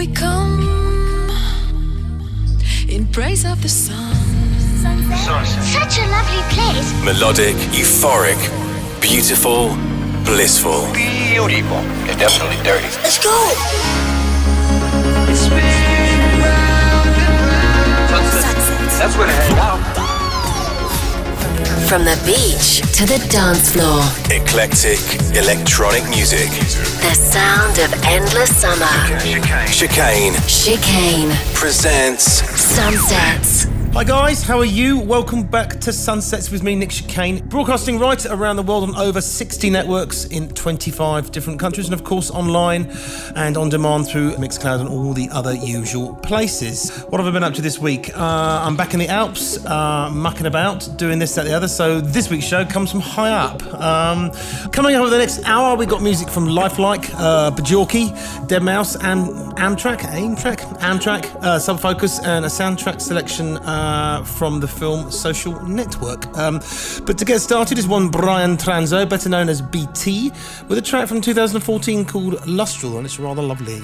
we come in praise of the sun. Such a lovely place. Melodic, euphoric, beautiful, blissful. Beautiful. It's definitely dirty. Let's go. That's where to hang out. From the beach to the dance floor, Eclectic, electronic music. the sound of endless summer. Chicane Chicane presents Sunsets. Hi guys, how are you? Welcome back to Sunsets with me, Nick Chicane. Broadcasting right around the world on over 60 networks in 25 different countries, and of course online and on demand through Mixcloud and all the other usual places. What have I been up to this week? Uh, I'm back in the Alps, uh, mucking about, doing this, that, the other. So this week's show comes from high up. Um, coming up over the next hour, we got music from Lifelike, uh, Bajorki, Deadmau5, and Amtrac, Amtrac, Amtrac, uh, Sub Focus, and a soundtrack selection uh, from the film Social Network. Um, but to get started is one Brian Transeau, better known as BT, with a track from 2014 called Lustral, and it's rather lovely.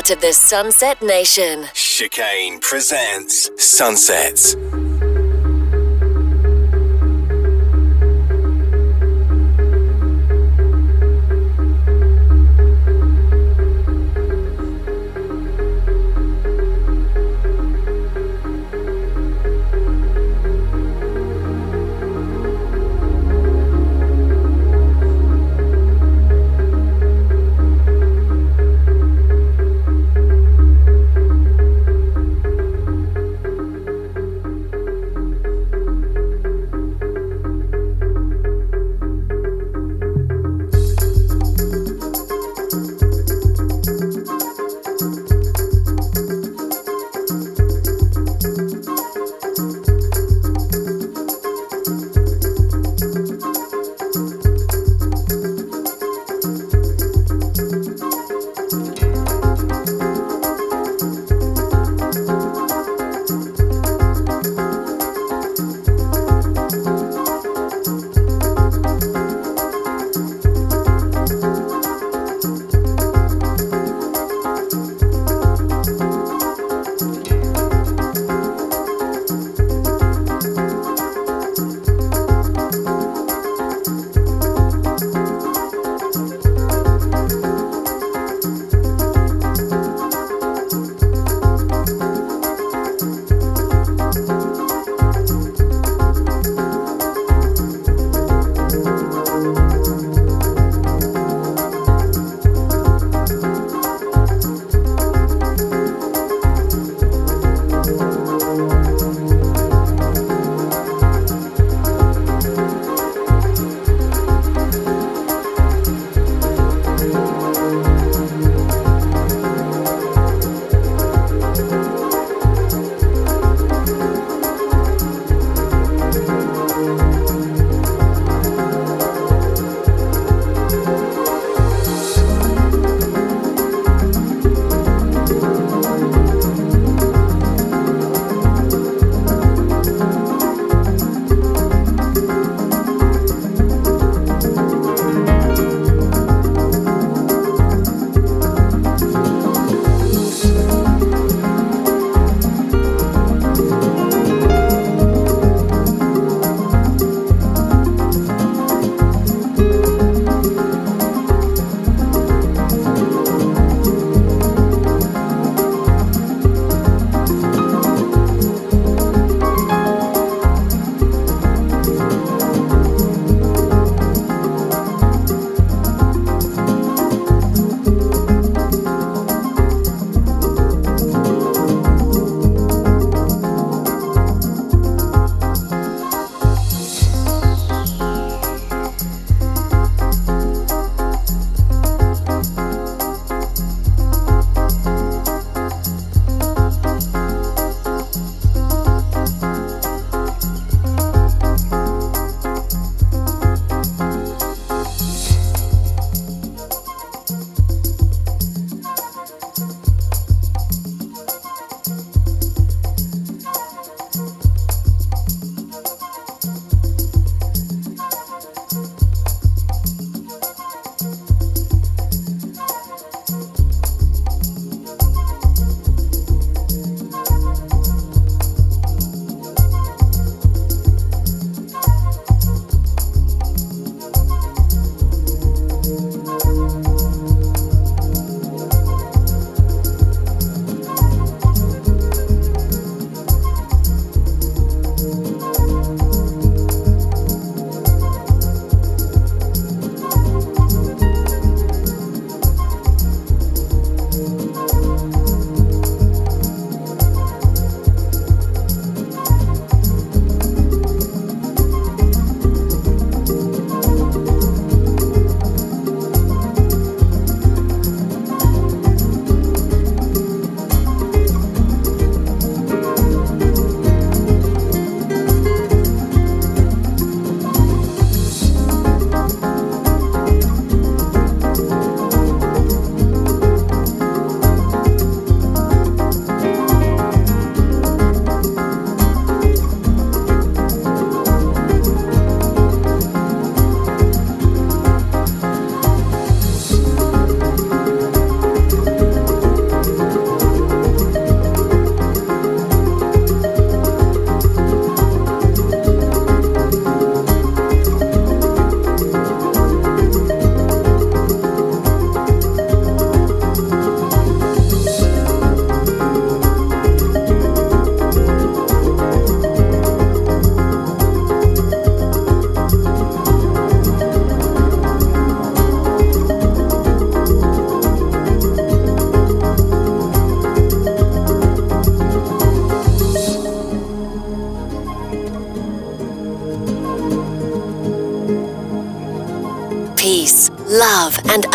Part of the Sunset Nation. Chicane presents Sunsets.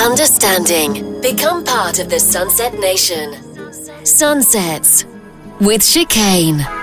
Understanding. Become part of the Sunset Nation. Sunsets with Chicane.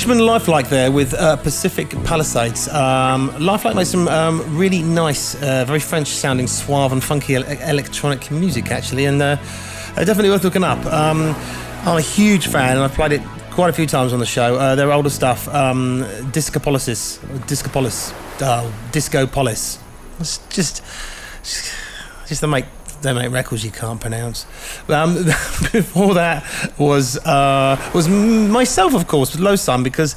Frenchman Lifelike there with uh, Pacific Palisades. Um, Lifelike makes some um, really nice, uh, very French sounding, suave and funky ele- electronic music actually, and uh, definitely worth looking up. Um, I'm a huge fan, and I've played it quite a few times on the show. Uh, their older stuff, um, Discopolis, Discopolis, oh, Disco Polis. It's just, just to make they make records you can't pronounce. Um, before that was uh, was myself, of course, with Low Sun because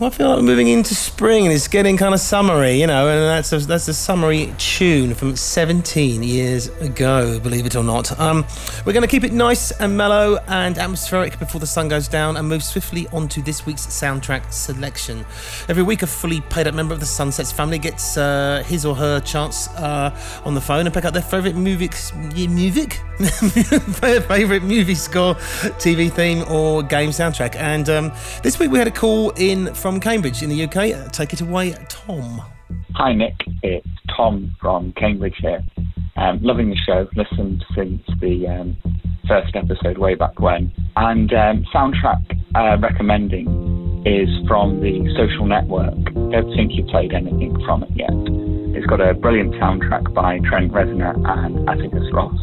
I feel like we're moving into spring and it's getting kind of summery, you know, and that's a, that's a summery tune from 17 years ago, believe it or not. Um, we're going to keep it nice and mellow and atmospheric before the sun goes down and move swiftly on to this week's soundtrack selection. Every week, a fully paid up member of the Sunsets family gets uh, his or her chance uh, on the phone and pick out their favourite music, music, favourite movie score, TV theme, or game soundtrack. And um, this week we had a call in from from Cambridge in the UK. Take it away, Tom. Hi, Nick. It's Tom from Cambridge here. Um, loving the show. Listened since the um, first episode way back when. And um, soundtrack uh, recommending is from the Social Network. Don't think you played anything from it yet. It's got a brilliant soundtrack by Trent Reznor and Atticus Ross.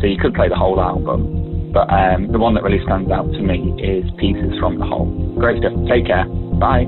So you could play the whole album, but um, the one that really stands out to me is Pieces from the Whole. Great stuff. Take care. Bye.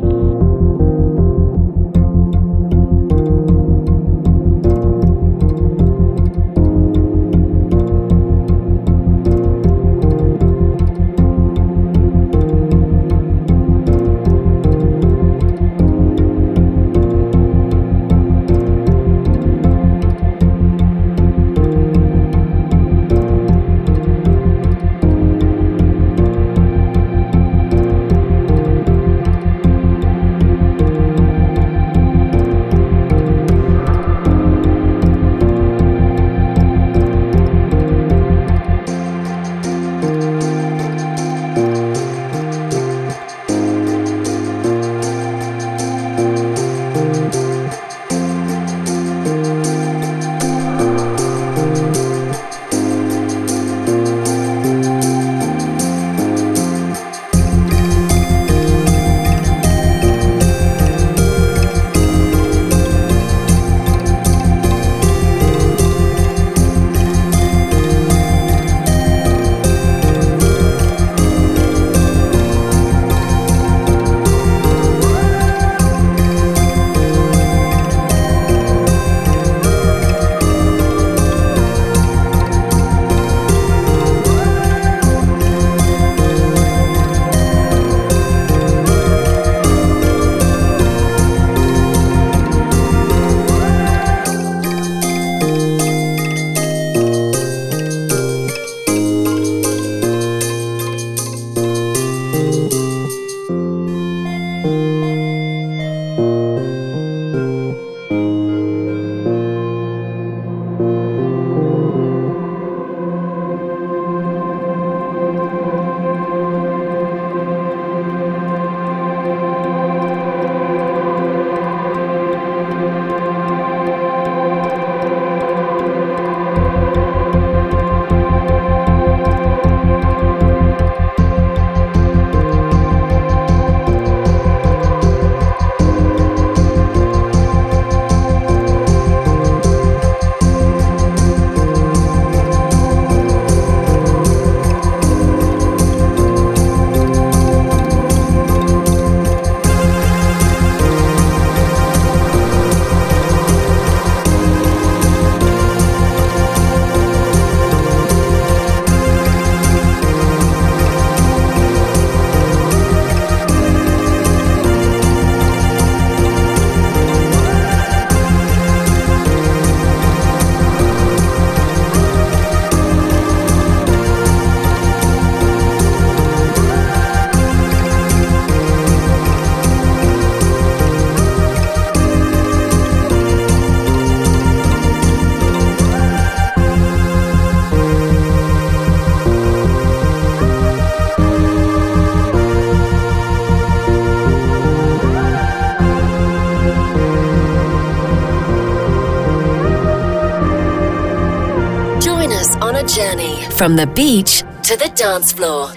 From the beach to the dance floor.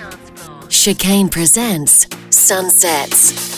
Chicane presents Sunsets.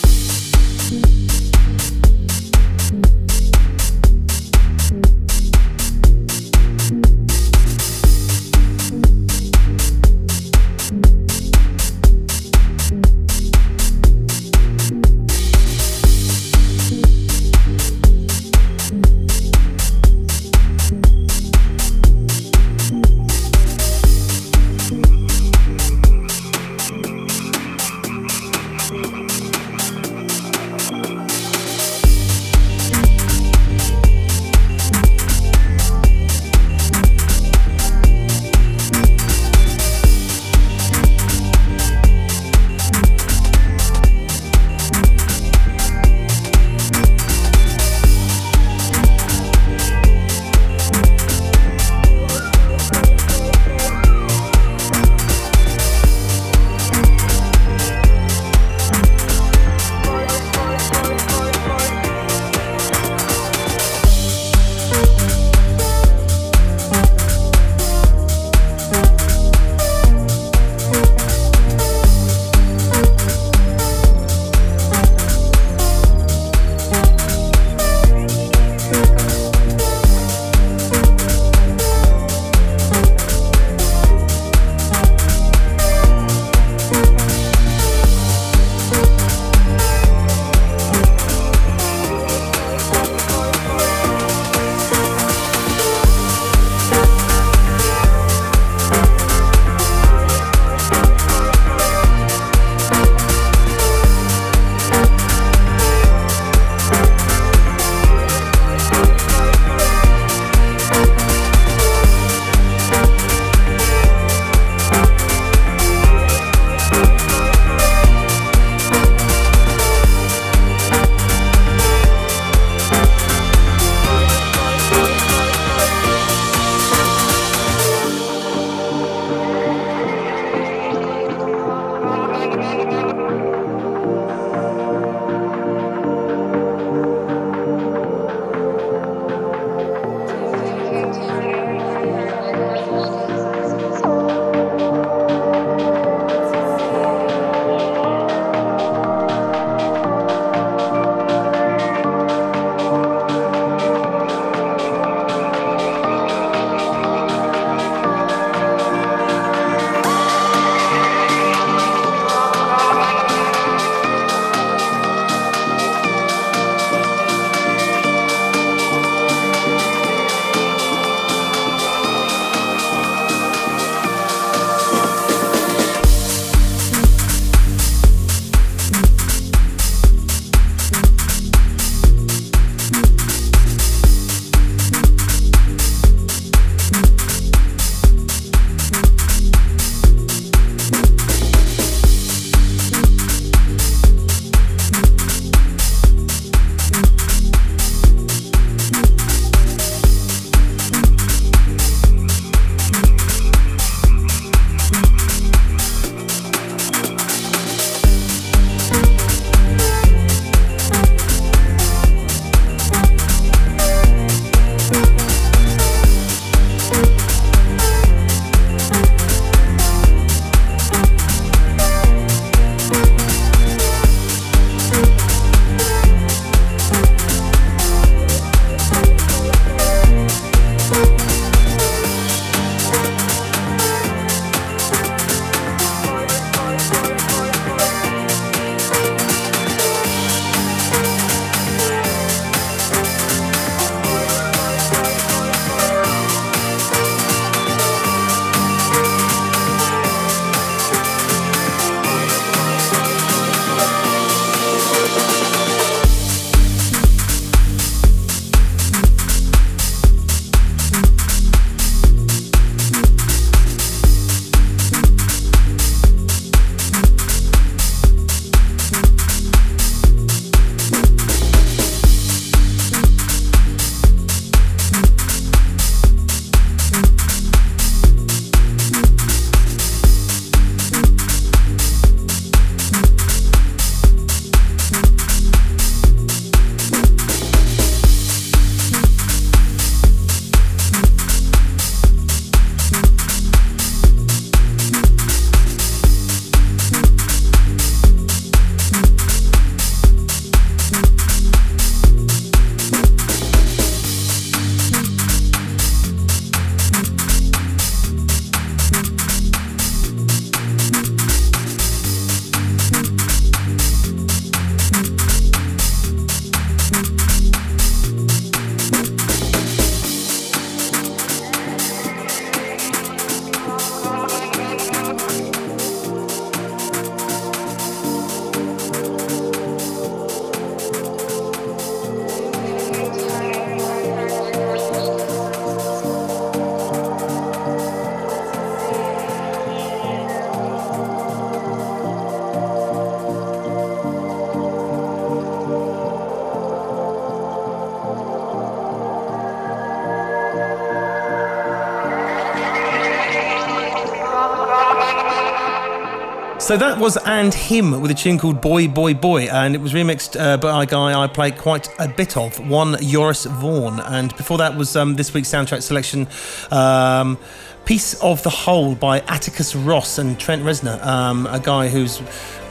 So that was And Him with a tune called Boy, Boy, Boy, and it was remixed uh, by a guy I play quite a bit of, one Joris Voorn. And before that was um, this week's soundtrack selection. Um, Piece of the Whole by Atticus Ross and Trent Reznor, um, a guy who's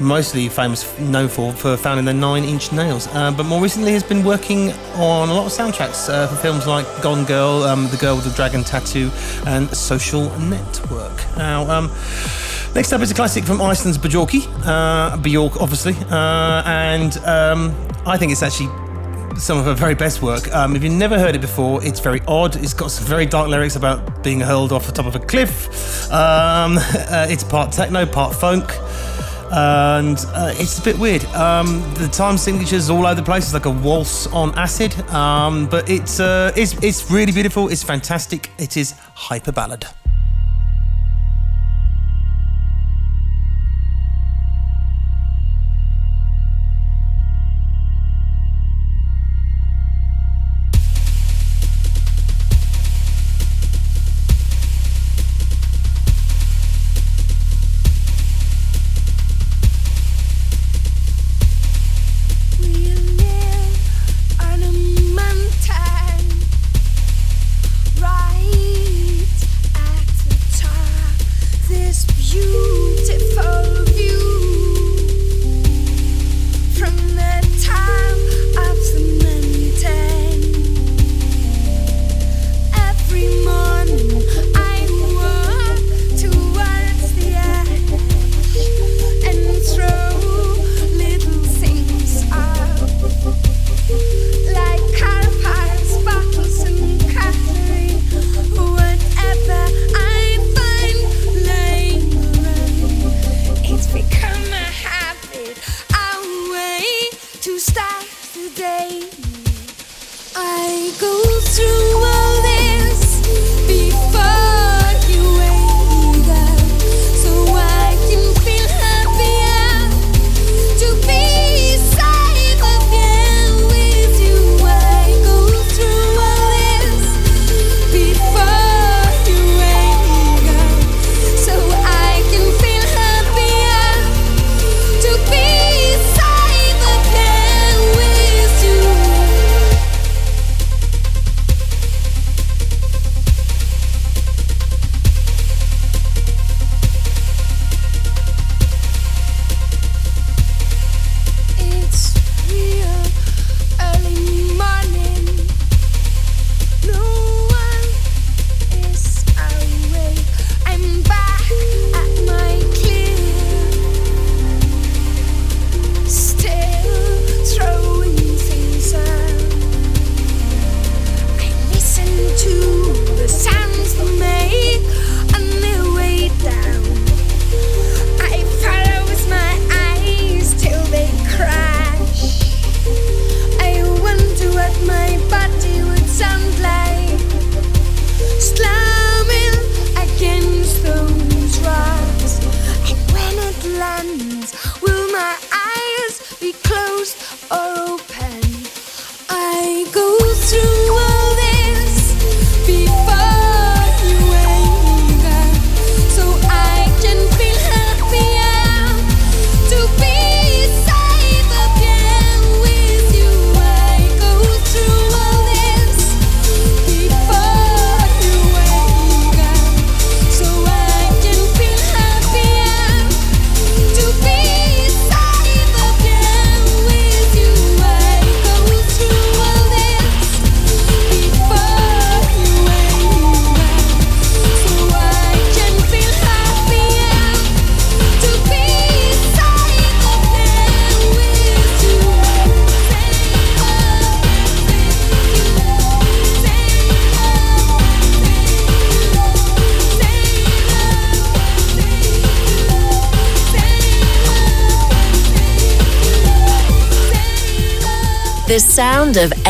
mostly famous, known for, for founding the Nine Inch Nails, uh, but more recently has been working on a lot of soundtracks uh, for films like Gone Girl, um, The Girl with the Dragon Tattoo, and Social Network. Now, um, next up is a classic from Iceland's Bjorki, uh, Bjork, obviously, uh, and um, I think it's actually some of her very best work. Um, if you've never heard it before, it's very odd. It's got some very dark lyrics about being hurled off the top of a cliff. Um, uh, it's part techno, part funk. And uh, it's a bit weird. Um, the time signatures all over the place. It's like a waltz on acid. Um, but it's, uh, it's it's really beautiful. It's fantastic. It is Hyperballad.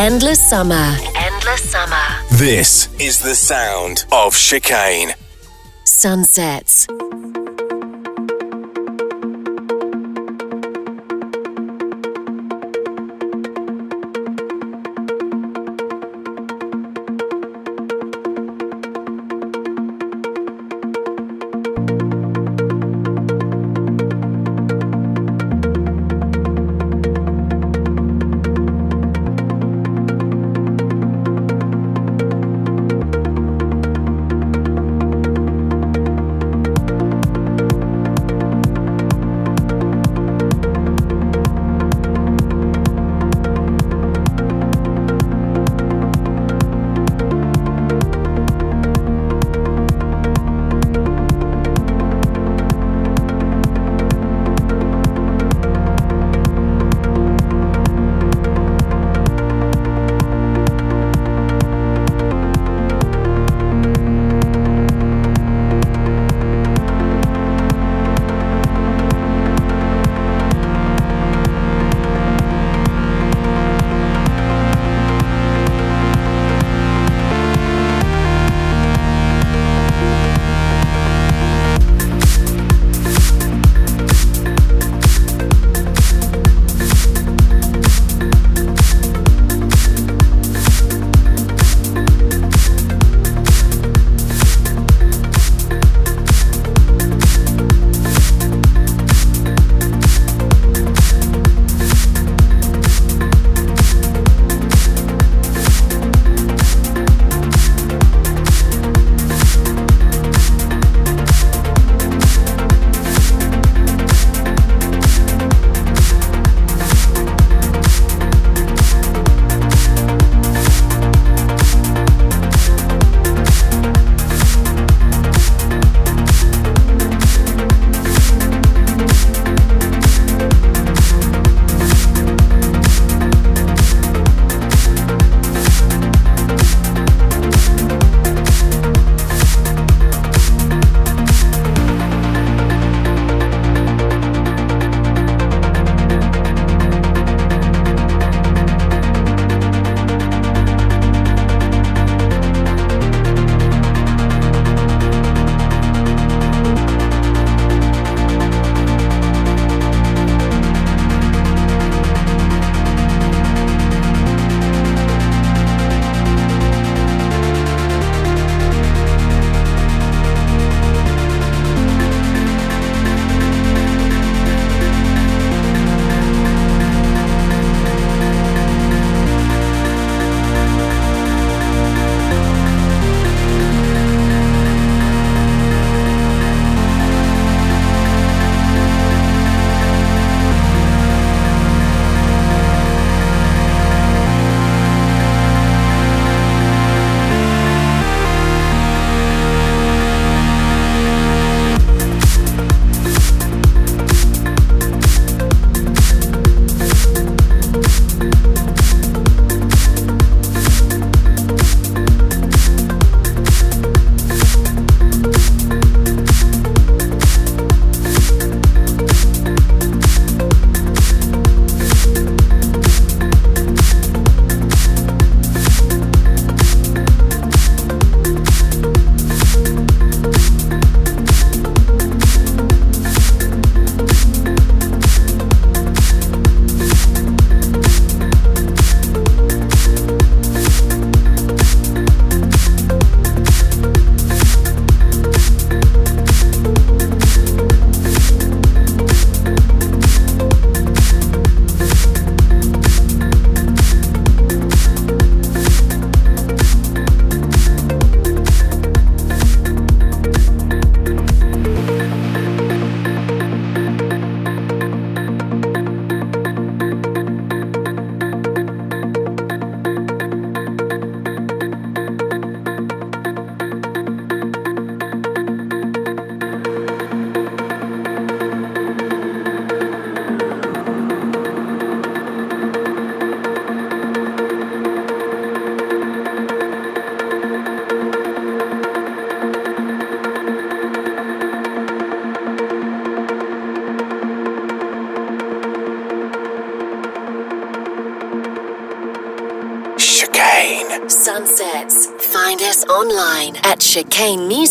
Endless summer. Endless summer. This is the sound of chicane. Sunsets. Sunsets.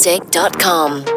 chicanemusic.com.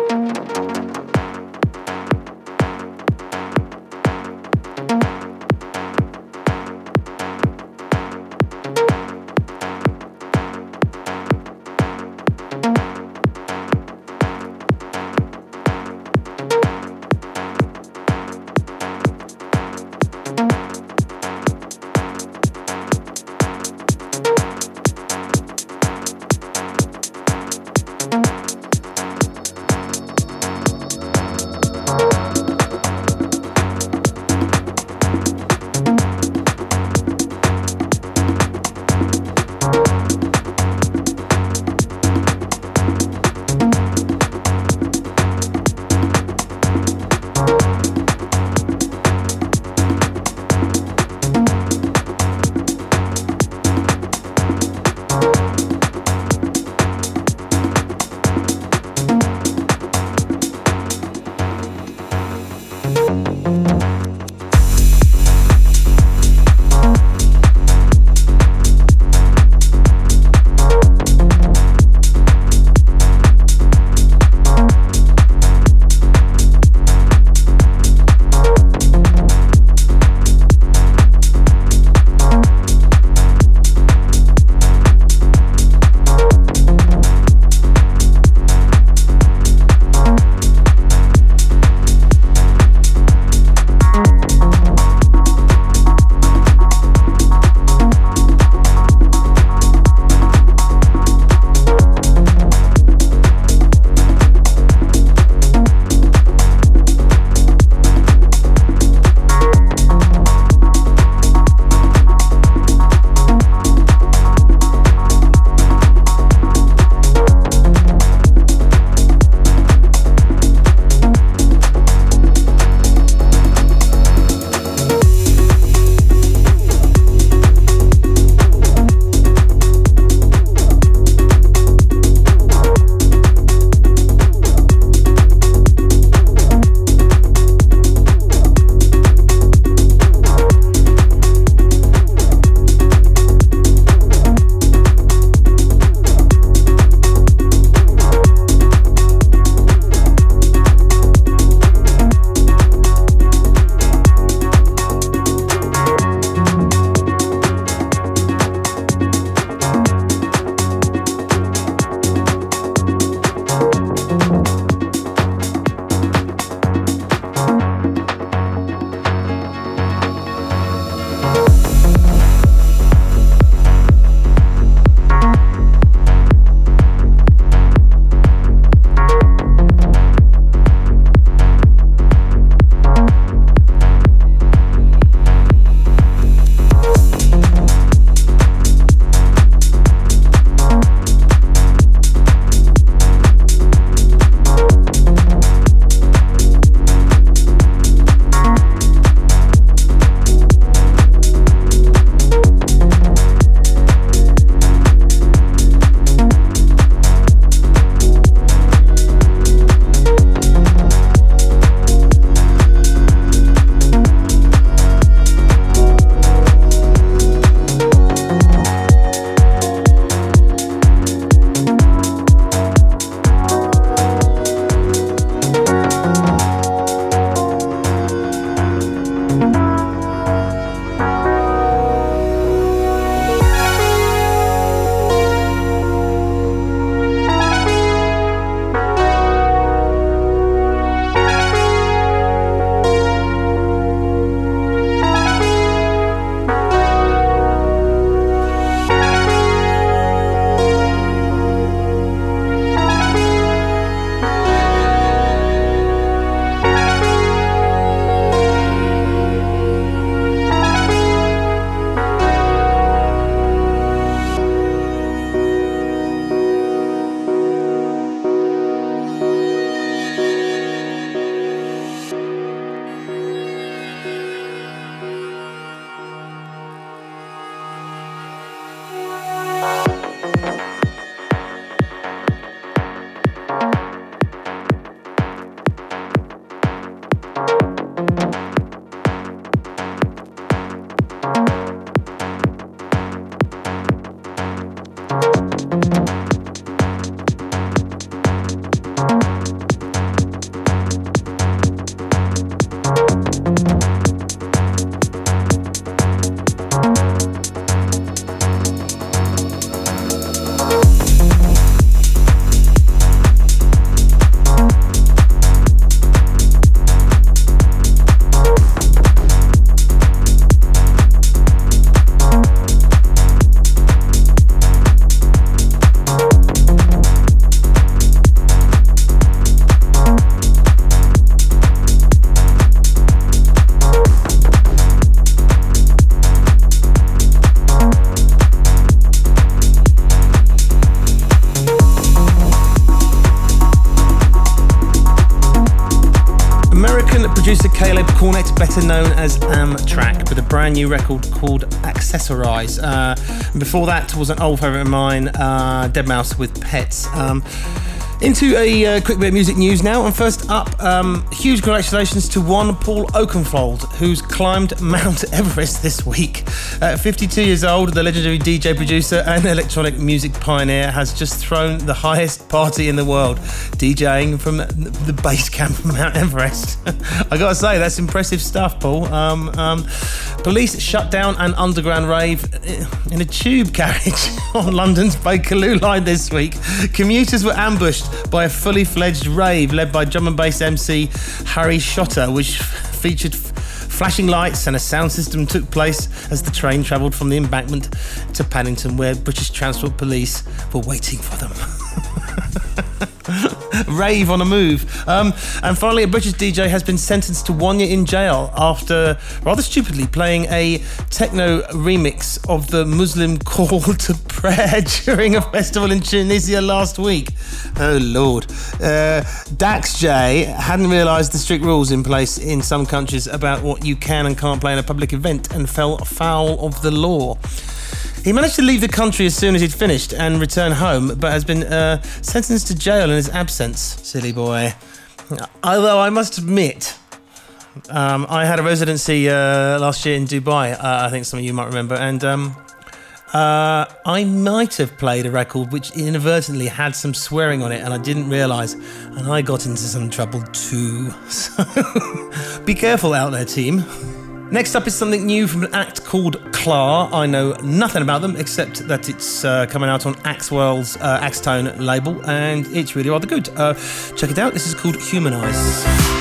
Known as Amtrac, with a brand new record called Accessorize. Uh, before that was an old favourite of mine, uh, Deadmau5 with Pets. Um, into a uh, quick bit of music news now, and first up, um, huge congratulations to one Paul Oakenfold, who's climbed Mount Everest this week. At 52 years old, the legendary DJ, producer, and electronic music pioneer has just thrown the highest party in the world, DJing from the base camp of Mount Everest. I gotta say, that's impressive stuff, Paul. Um, um, police shut down an underground rave in a tube carriage on London's Bakerloo line this week. Commuters were ambushed by a fully fledged rave led by drum and bass MC Harry Shotta, which featured flashing lights and a sound system took place as the train travelled from the embankment to Paddington, where British Transport Police were waiting for them. Rave on a move. Um, and finally, a British DJ has been sentenced to one year in jail after rather stupidly playing a techno remix of the Muslim call to prayer during a festival in Tunisia last week. Oh, Lord. Uh, Dax J hadn't realised the strict rules in place in some countries about what you can and can't play in a public event and fell foul of the law. He managed to leave the country as soon as he'd finished and return home, but has been uh, sentenced to jail in his absence. Silly boy. Although I must admit, um, I had a residency uh, last year in Dubai, uh, I think some of you might remember, and um, uh, I might have played a record which inadvertently had some swearing on it and I didn't realise, and I got into some trouble too. So be careful out there, team. Next up is something new from an act called Klar. I know nothing about them except that it's uh, coming out on Axwell's uh, Axtone label and it's really rather good. Uh, check it out. This is called Humanize.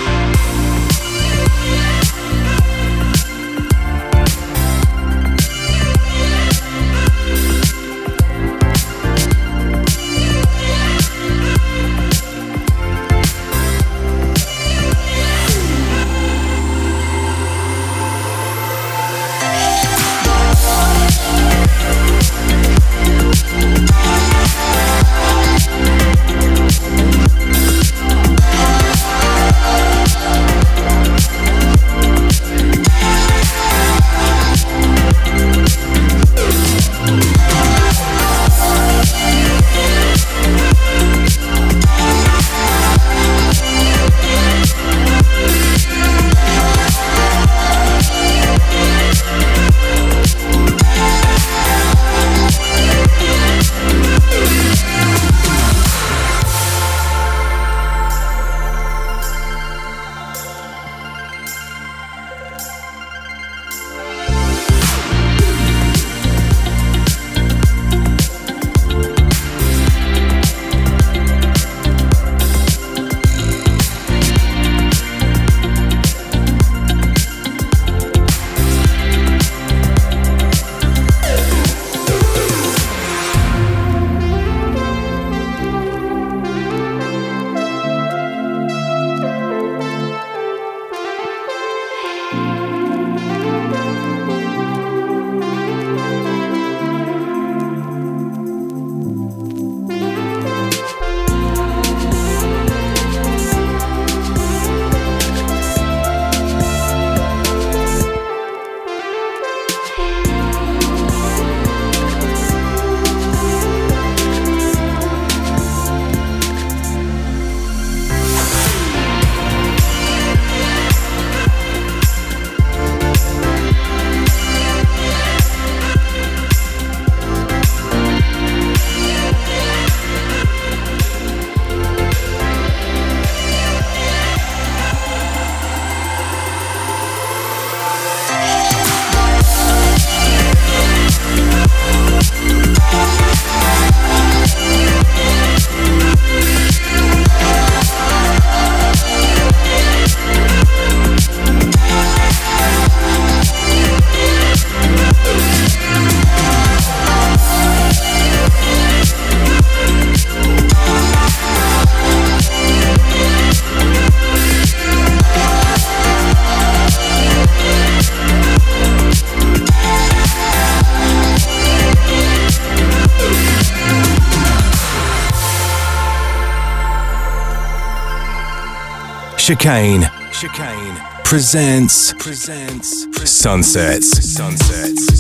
Chicane. Chicane. presents presents Sunsets. Sunsets. Sunsets.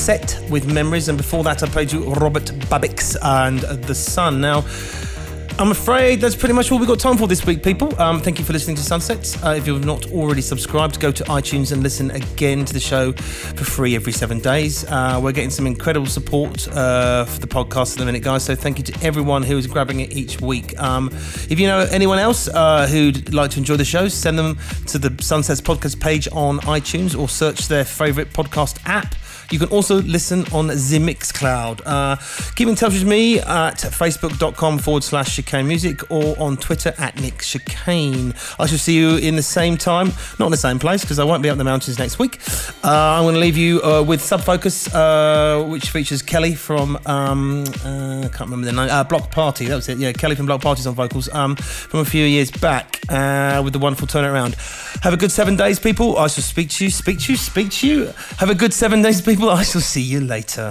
Cassette with Memories, and before that, I played you Robert Babicz and The Sun. Now, I'm afraid that's pretty much all we've got time for this week, people. Um, thank you for listening to Sunsets. Uh, if you've not already subscribed, go to iTunes and listen again to the show for free every seven days. Uh, we're getting some incredible support uh, for the podcast at the minute, guys. So thank you to everyone who is grabbing it each week. Um, if you know anyone else uh, who'd like to enjoy the show, send them to the Sunsets podcast page on iTunes or search their favorite podcast app. You can also listen on the Cloud. Uh, keep in touch with me at facebook.com forward slash chicane music or on Twitter at Nick Chicane. I shall see you in the same time, not in the same place because I won't be up in the mountains next week. Uh, I'm going to leave you uh, with Sub Focus, uh, which features Kele from, um, uh, I can't remember the name, uh, Bloc Party. That was it. Yeah, Kele from Bloc Party's on vocals um, from a few years back with the wonderful turnaround. Have a good seven days, people. I shall speak to you, speak to you, speak to you. Have a good seven days, people people. I shall see you later.